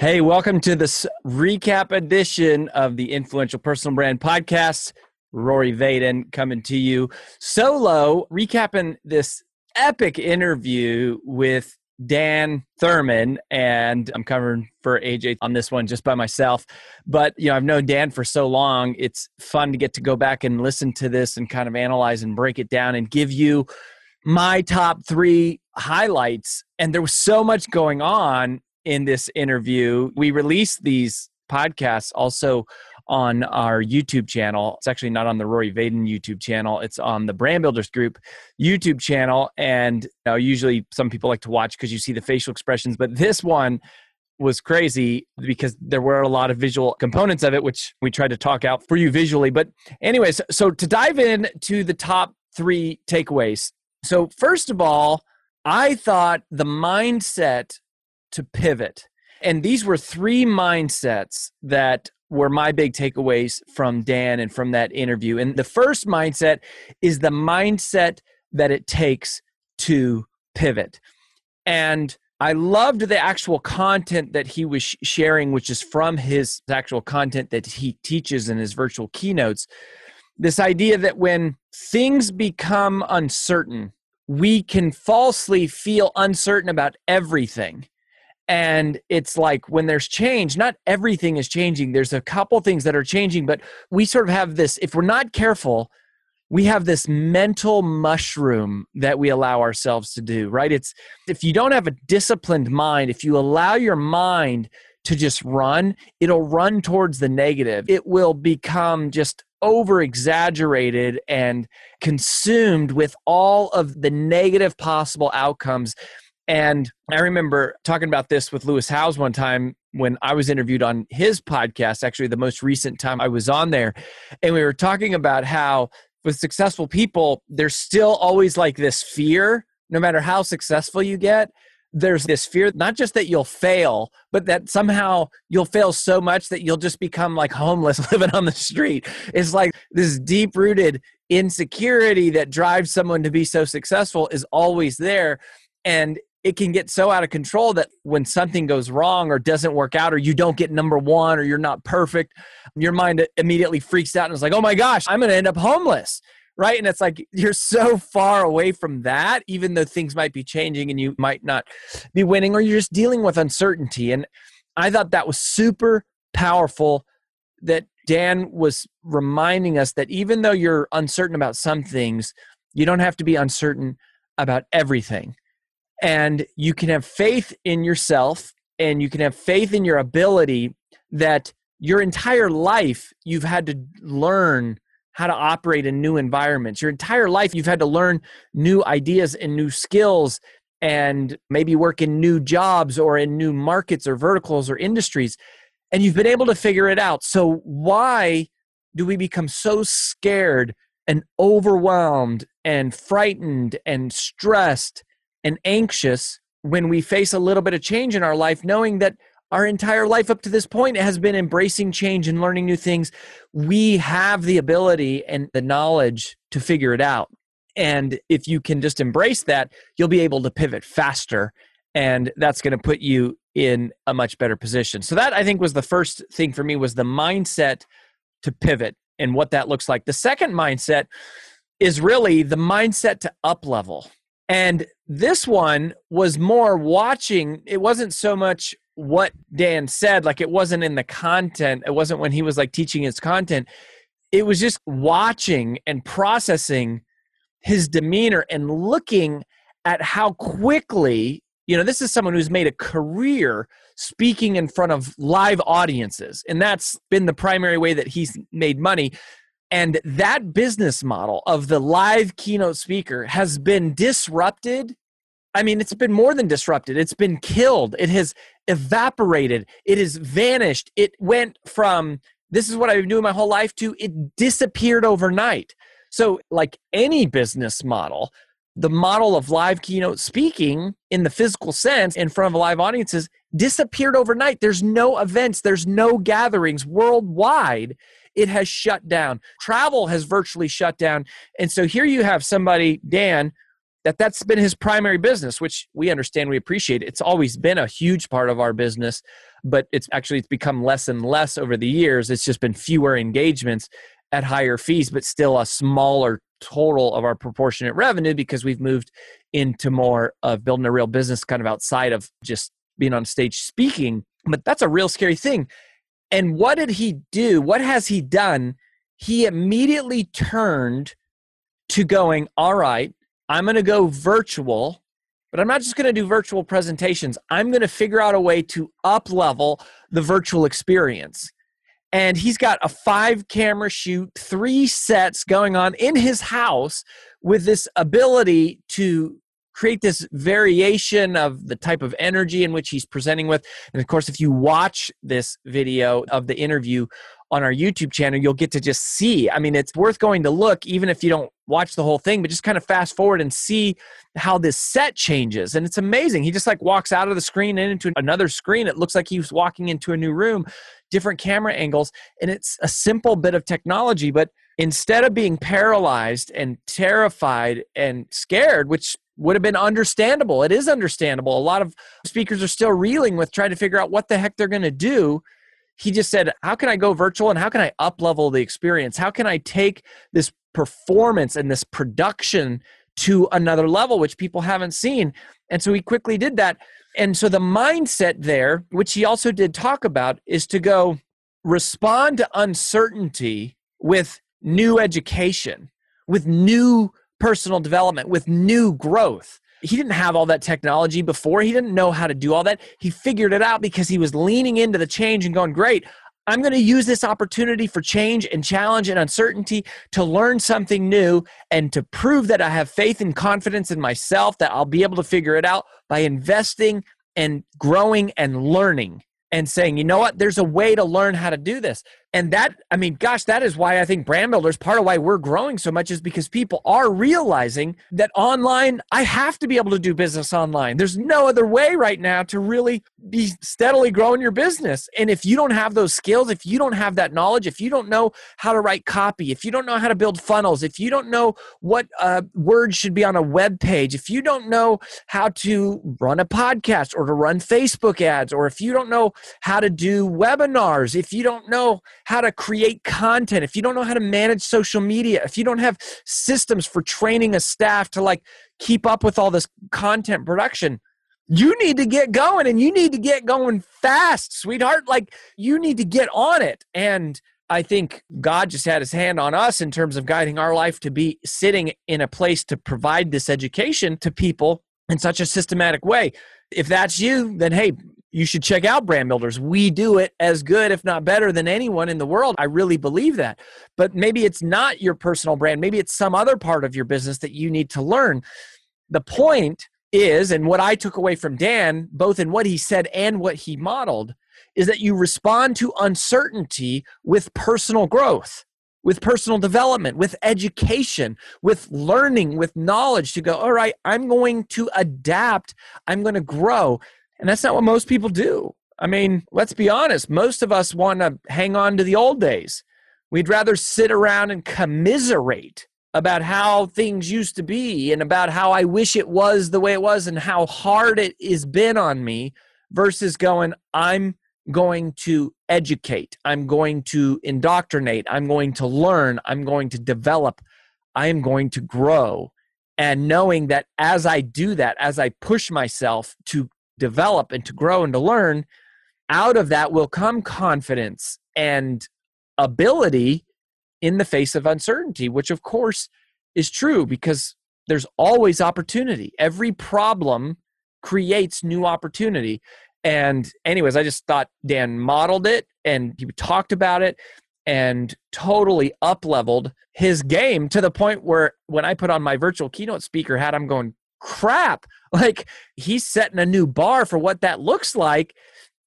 Hey, welcome to this recap edition of the Influential Personal Brand Podcast. Rory Vaden coming to you solo, recapping this epic interview with Dan Thurmon, and I'm covering for AJ on this one just by myself. But you know, I've known Dan for so long; it's fun to get to go back and listen to this and kind of analyze and break it down and give you my top three highlights. And there was so much going on in this interview. We release these podcasts also on our YouTube channel. It's actually not on the Rory Vaden YouTube channel. It's on the Brand Builders Group YouTube channel. And you know, usually some people like to watch because you see the facial expressions, but this one was crazy because there were a lot of visual components of it, which we tried to talk out for you visually. But, anyways, so to dive in to the top three takeaways. So, first of all, I thought the mindset to pivot. And these were three mindsets that were my big takeaways from Dan and from that interview. And the first mindset is the mindset that it takes to pivot. And I loved the actual content that he was sharing, which is from his actual content that he teaches in his virtual keynotes. This idea that when things become uncertain, we can falsely feel uncertain about everything and it's like when there's change not everything is changing. There's a couple things that are changing but we sort of have this if we're not careful we have this mental mushroom that we allow ourselves to do right? It's if you don't have a disciplined mind if you allow your mind to just run it'll run towards the negative. It will become just over exaggerated and consumed with all of the negative possible outcomes and I remember talking about this with Lewis Howes one time when I was interviewed on his podcast, actually, the most recent time I was on there. And we were talking about how with successful people, there's still always like this fear, no matter how successful you get. There's this fear, not just that you'll fail, but that somehow you'll fail so much that you'll just become like homeless living on the street. It's like this deep rooted insecurity that drives someone to be so successful is always there. And it can get so out of control that when something goes wrong or doesn't work out or you don't get number one or you're not perfect your mind immediately freaks out and is like oh my gosh i'm going to end up homeless right? And it's like you're so far away from that even though things might be changing and you might not be winning or you're just dealing with uncertainty. And i thought that was super powerful that dan was reminding us that even though you're uncertain about some things you don't have to be uncertain about everything and you can have faith in yourself and you can have faith in your ability that your entire life you've had to learn how to operate in new environments. Your entire life, you've had to learn new ideas and new skills and maybe work in new jobs or in new markets or verticals or industries. And you've been able to figure it out. So, why do we become so scared and overwhelmed and frightened and stressed and anxious when we face a little bit of change in our life, knowing that our entire life up to this point has been embracing change and learning new things. We have the ability and the knowledge to figure it out. And if you can just embrace that, you'll be able to pivot faster. And that's going to put you in a much better position. So that I think was the first thing for me was the mindset to pivot and what that looks like. The second mindset is really the mindset to up level. And this one was more watching, it wasn't so much what Dan said, like it wasn't in the content, it wasn't when he was like teaching his content. It was just watching and processing his demeanor and looking at how quickly, you know, this is someone who's made a career speaking in front of live audiences. And that's been the primary way that he's made money. And that business model of the live keynote speaker has been disrupted. I mean, it's been more than disrupted, it's been killed. It has evaporated, it has vanished. It went from this is what I've been doing my whole life to it disappeared overnight. So, like any business model, the model of live keynote speaking in the physical sense in front of live audiences disappeared overnight. There's no events, there's no gatherings worldwide. It has shut down. Travel has virtually shut down. And so here you have somebody, Dan, that that's been his primary business, which we understand, we appreciate. It's always been a huge part of our business, but it's actually it's become less and less over the years. It's just been fewer engagements at higher fees, but still a smaller total of our proportionate revenue because we've moved into more of building a real business kind of outside of just being on stage speaking. But that's a real scary thing. And what did he do? What has he done? He immediately turned to going, all right, I'm going to go virtual, but I'm not just going to do virtual presentations. I'm going to figure out a way to up level the virtual experience and he's got a five camera shoot, three sets going on in his house with this ability to create this variation of the type of energy in which he's presenting with. And of course, if you watch this video of the interview on our YouTube channel, you'll get to just see. I mean, it's worth going to look, even if you don't watch the whole thing, but just kind of fast forward and see how this set changes. And it's amazing. He just like walks out of the screen and into another screen. It looks like he's walking into a new room different camera angles. And it's a simple bit of technology, but instead of being paralyzed and terrified and scared, which would have been understandable, it is understandable. A lot of speakers are still reeling with trying to figure out what the heck they're going to do. He just said, How can I go virtual and how can I up level the experience? How can I take this performance and this production to another level, which people haven't seen? And so he quickly did that. And so the mindset there, which he also did talk about, is to go respond to uncertainty with new education, with new personal development, with new growth. He didn't have all that technology before. He didn't know how to do all that. He figured it out because he was leaning into the change and going, Great, I'm going to use this opportunity for change and challenge and uncertainty to learn something new and to prove that I have faith and confidence in myself that I'll be able to figure it out by investing and growing and learning and saying, you know what, there's a way to learn how to do this. And that, I mean, gosh, that is why I think brand builders, part of why we're growing so much is because people are realizing that online, I have to be able to do business online. There's no other way right now to really be steadily growing your business. And if you don't have those skills, if you don't have that knowledge, if you don't know how to write copy, if you don't know how to build funnels, if you don't know what uh, words should be on a web page, if you don't know how to run a podcast or to run Facebook ads, or if you don't know how to do webinars, if you don't know how to create content, if you don't know how to manage social media, if you don't have systems for training a staff to like keep up with all this content production, you need to get going and you need to get going fast, sweetheart. Like you need to get on it. And I think God just had his hand on us in terms of guiding our life to be sitting in a place to provide this education to people in such a systematic way. If that's you, then hey, you should check out brand builders. We do it as good, if not better, than anyone in the world. I really believe that. But maybe it's not your personal brand. Maybe it's some other part of your business that you need to learn. The point is, and what I took away from Dan, both in what he said and what he modeled, is that you respond to uncertainty with personal growth with personal development, with education, with learning, with knowledge to go, all right, I'm going to adapt, I'm going to grow. And that's not what most people do. I mean, let's be honest, most of us want to hang on to the old days. We'd rather sit around and commiserate about how things used to be and about how I wish it was the way it was and how hard it has been on me versus going, I'm going to educate, I'm going to indoctrinate, I'm going to learn, I'm going to develop, I am going to grow. And knowing that as I do that, as I push myself to develop and to grow and to learn, out of that will come confidence and ability in the face of uncertainty, which of course is true because there's always opportunity. Every problem creates new opportunity. And, anyways, I just thought Dan modeled it and he talked about it and totally up leveled his game to the point where when I put on my virtual keynote speaker hat, I'm going, crap. Like he's setting a new bar for what that looks like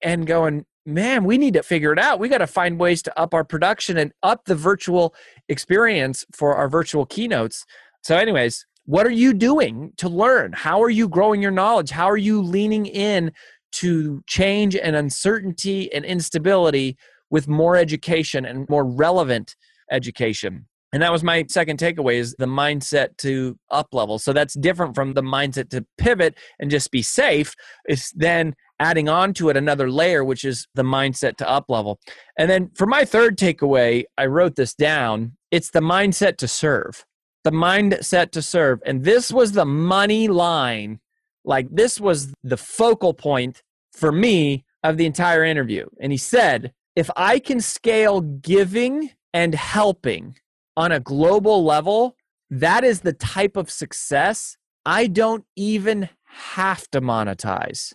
and going, man, we need to figure it out. We got to find ways to up our production and up the virtual experience for our virtual keynotes. So, anyways, what are you doing to learn? How are you growing your knowledge? How are you leaning in to change and uncertainty and instability with more education and more relevant education. And that was my second takeaway is the mindset to up level. So that's different from the mindset to pivot and just be safe. It's then adding on to it another layer, which is the mindset to up level. And then for my third takeaway, I wrote this down. It's the mindset to serve. The mindset to serve. And this was the money line like this was the focal point for me of the entire interview. And he said, if I can scale giving and helping on a global level, that is the type of success I don't even have to monetize.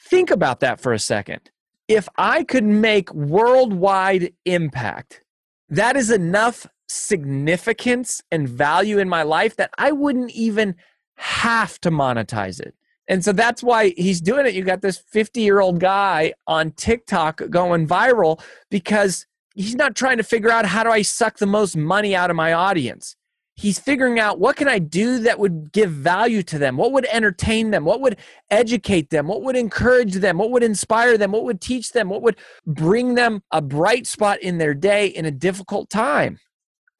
Think about that for a second. If I could make worldwide impact, that is enough significance and value in my life that I wouldn't even have to monetize it. And so that's why he's doing it. You got this 50 year old guy on TikTok going viral because he's not trying to figure out how do I suck the most money out of my audience. He's figuring out what can I do that would give value to them? What would entertain them? What would educate them? What would encourage them? What would inspire them? What would teach them? What would bring them a bright spot in their day in a difficult time?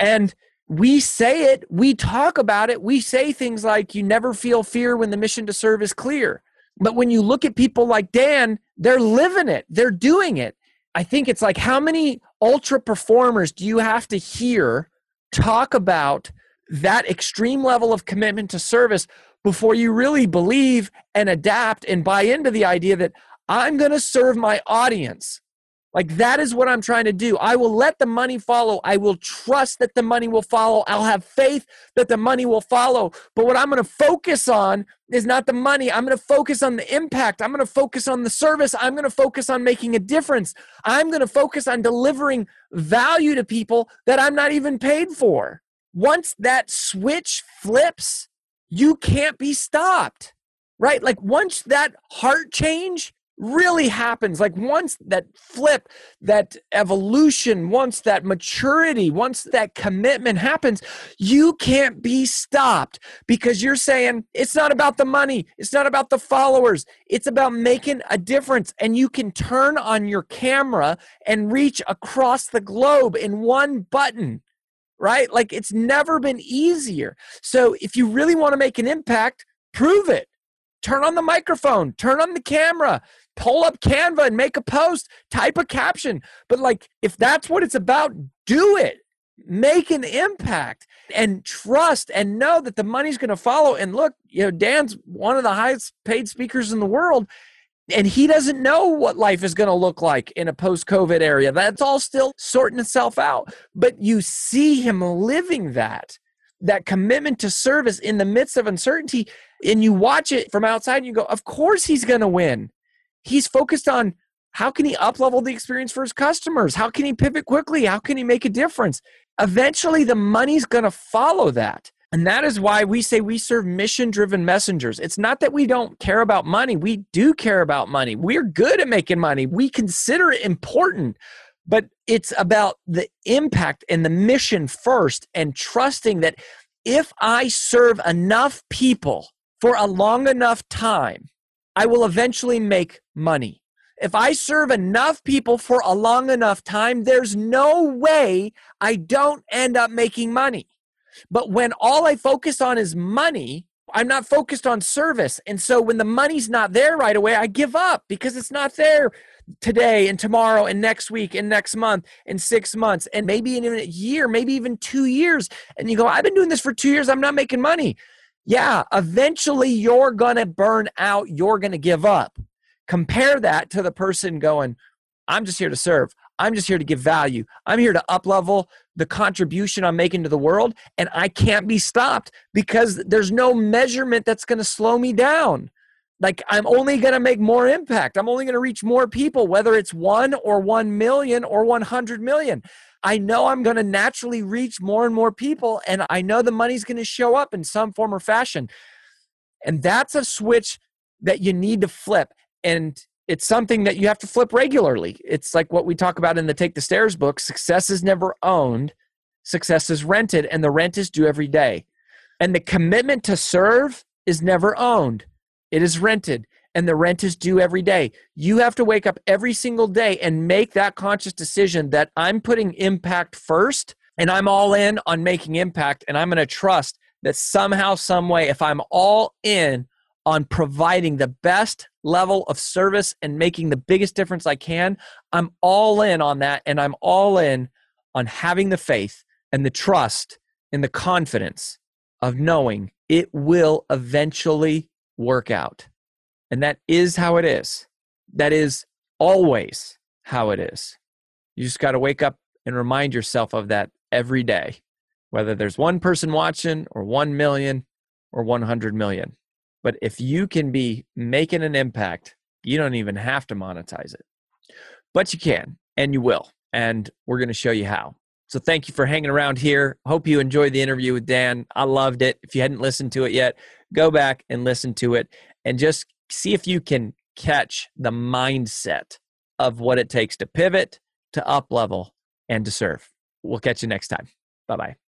And we say it, we talk about it, we say things like, you never feel fear when the mission to serve is clear. But when you look at people like Dan, they're living it, they're doing it. I think it's like, how many ultra performers do you have to hear talk about that extreme level of commitment to service before you really believe and adapt and buy into the idea that I'm going to serve my audience? Like that is what I'm trying to do. I will let the money follow. I will trust that the money will follow. I'll have faith that the money will follow. But what I'm going to focus on is not the money. I'm going to focus on the impact. I'm going to focus on the service. I'm going to focus on making a difference. I'm going to focus on delivering value to people that I'm not even paid for. Once that switch flips, you can't be stopped. Right? Like once that heart change really happens like once that flip that evolution once that maturity once that commitment happens you can't be stopped because you're saying it's not about the money it's not about the followers it's about making a difference. And you can turn on your camera and reach across the globe in one button right? Like it's never been easier. So if you really want to make an impact prove it. Turn on the microphone, turn on the camera, pull up Canva and make a post, type a caption. But like, if that's what it's about, do it. Make an impact and trust and know that the money's going to follow. And look, you know, Dan's one of the highest paid speakers in the world and he doesn't know what life is going to look like in a post COVID area. That's all still sorting itself out. But you see him living that, that commitment to service in the midst of uncertainty, and you watch it from outside and you go, Of course he's going to win He's focused on how can he uplevel the experience for his customers? How can he pivot quickly? How can he make a difference? Eventually, the money's going to follow that. And that is why we say we serve mission driven messengers. It's not that we don't care about money. We do care about money. We're good at making money. We consider it important, but it's about the impact and the mission first and trusting that if I serve enough people for a long enough time, I will eventually make money. If I serve enough people for a long enough time, there's no way I don't end up making money. But when all I focus on is money, I'm not focused on service. And so when the money's not there right away, I give up because it's not there today and tomorrow and next week and next month and six months and maybe in a year, maybe even two years. And you go, I've been doing this for two years, I'm not making money. Yeah, eventually you're going to burn out, you're going to give up. Compare that to the person going, I'm just here to serve. I'm just here to give value. I'm here to up level the contribution I'm making to the world, and I can't be stopped because there's no measurement that's going to slow me down. Like, I'm only going to make more impact. I'm only going to reach more people, whether it's one or 1 million or 100 million. I know I'm going to naturally reach more and more people, and I know the money's going to show up in some form or fashion. And that's a switch that you need to flip. And it's something that you have to flip regularly. It's like what we talk about in the Take the Stairs book success is never owned, success is rented, and the rent is due every day. And the commitment to serve is never owned, it is rented, and the rent is due every day. You have to wake up every single day and make that conscious decision that I'm putting impact first and I'm all in on making impact, and I'm going to trust that somehow, some way, if I'm all in on providing the best level of service and making the biggest difference I can, I'm all in on that. And I'm all in on having the faith and the trust and the confidence of knowing it will eventually work out. And that is how it is. That is always how it is. You just got to wake up and remind yourself of that every day, whether there's one person watching or 1 million or 100 million. But if you can be making an impact, you don't even have to monetize it. But you can, and you will. And we're going to show you how. So thank you for hanging around here. Hope you enjoyed the interview with Dan. I loved it. If you hadn't listened to it yet, go back and listen to it and just see if you can catch the mindset of what it takes to pivot, to up level, and to serve. We'll catch you next time. Bye bye.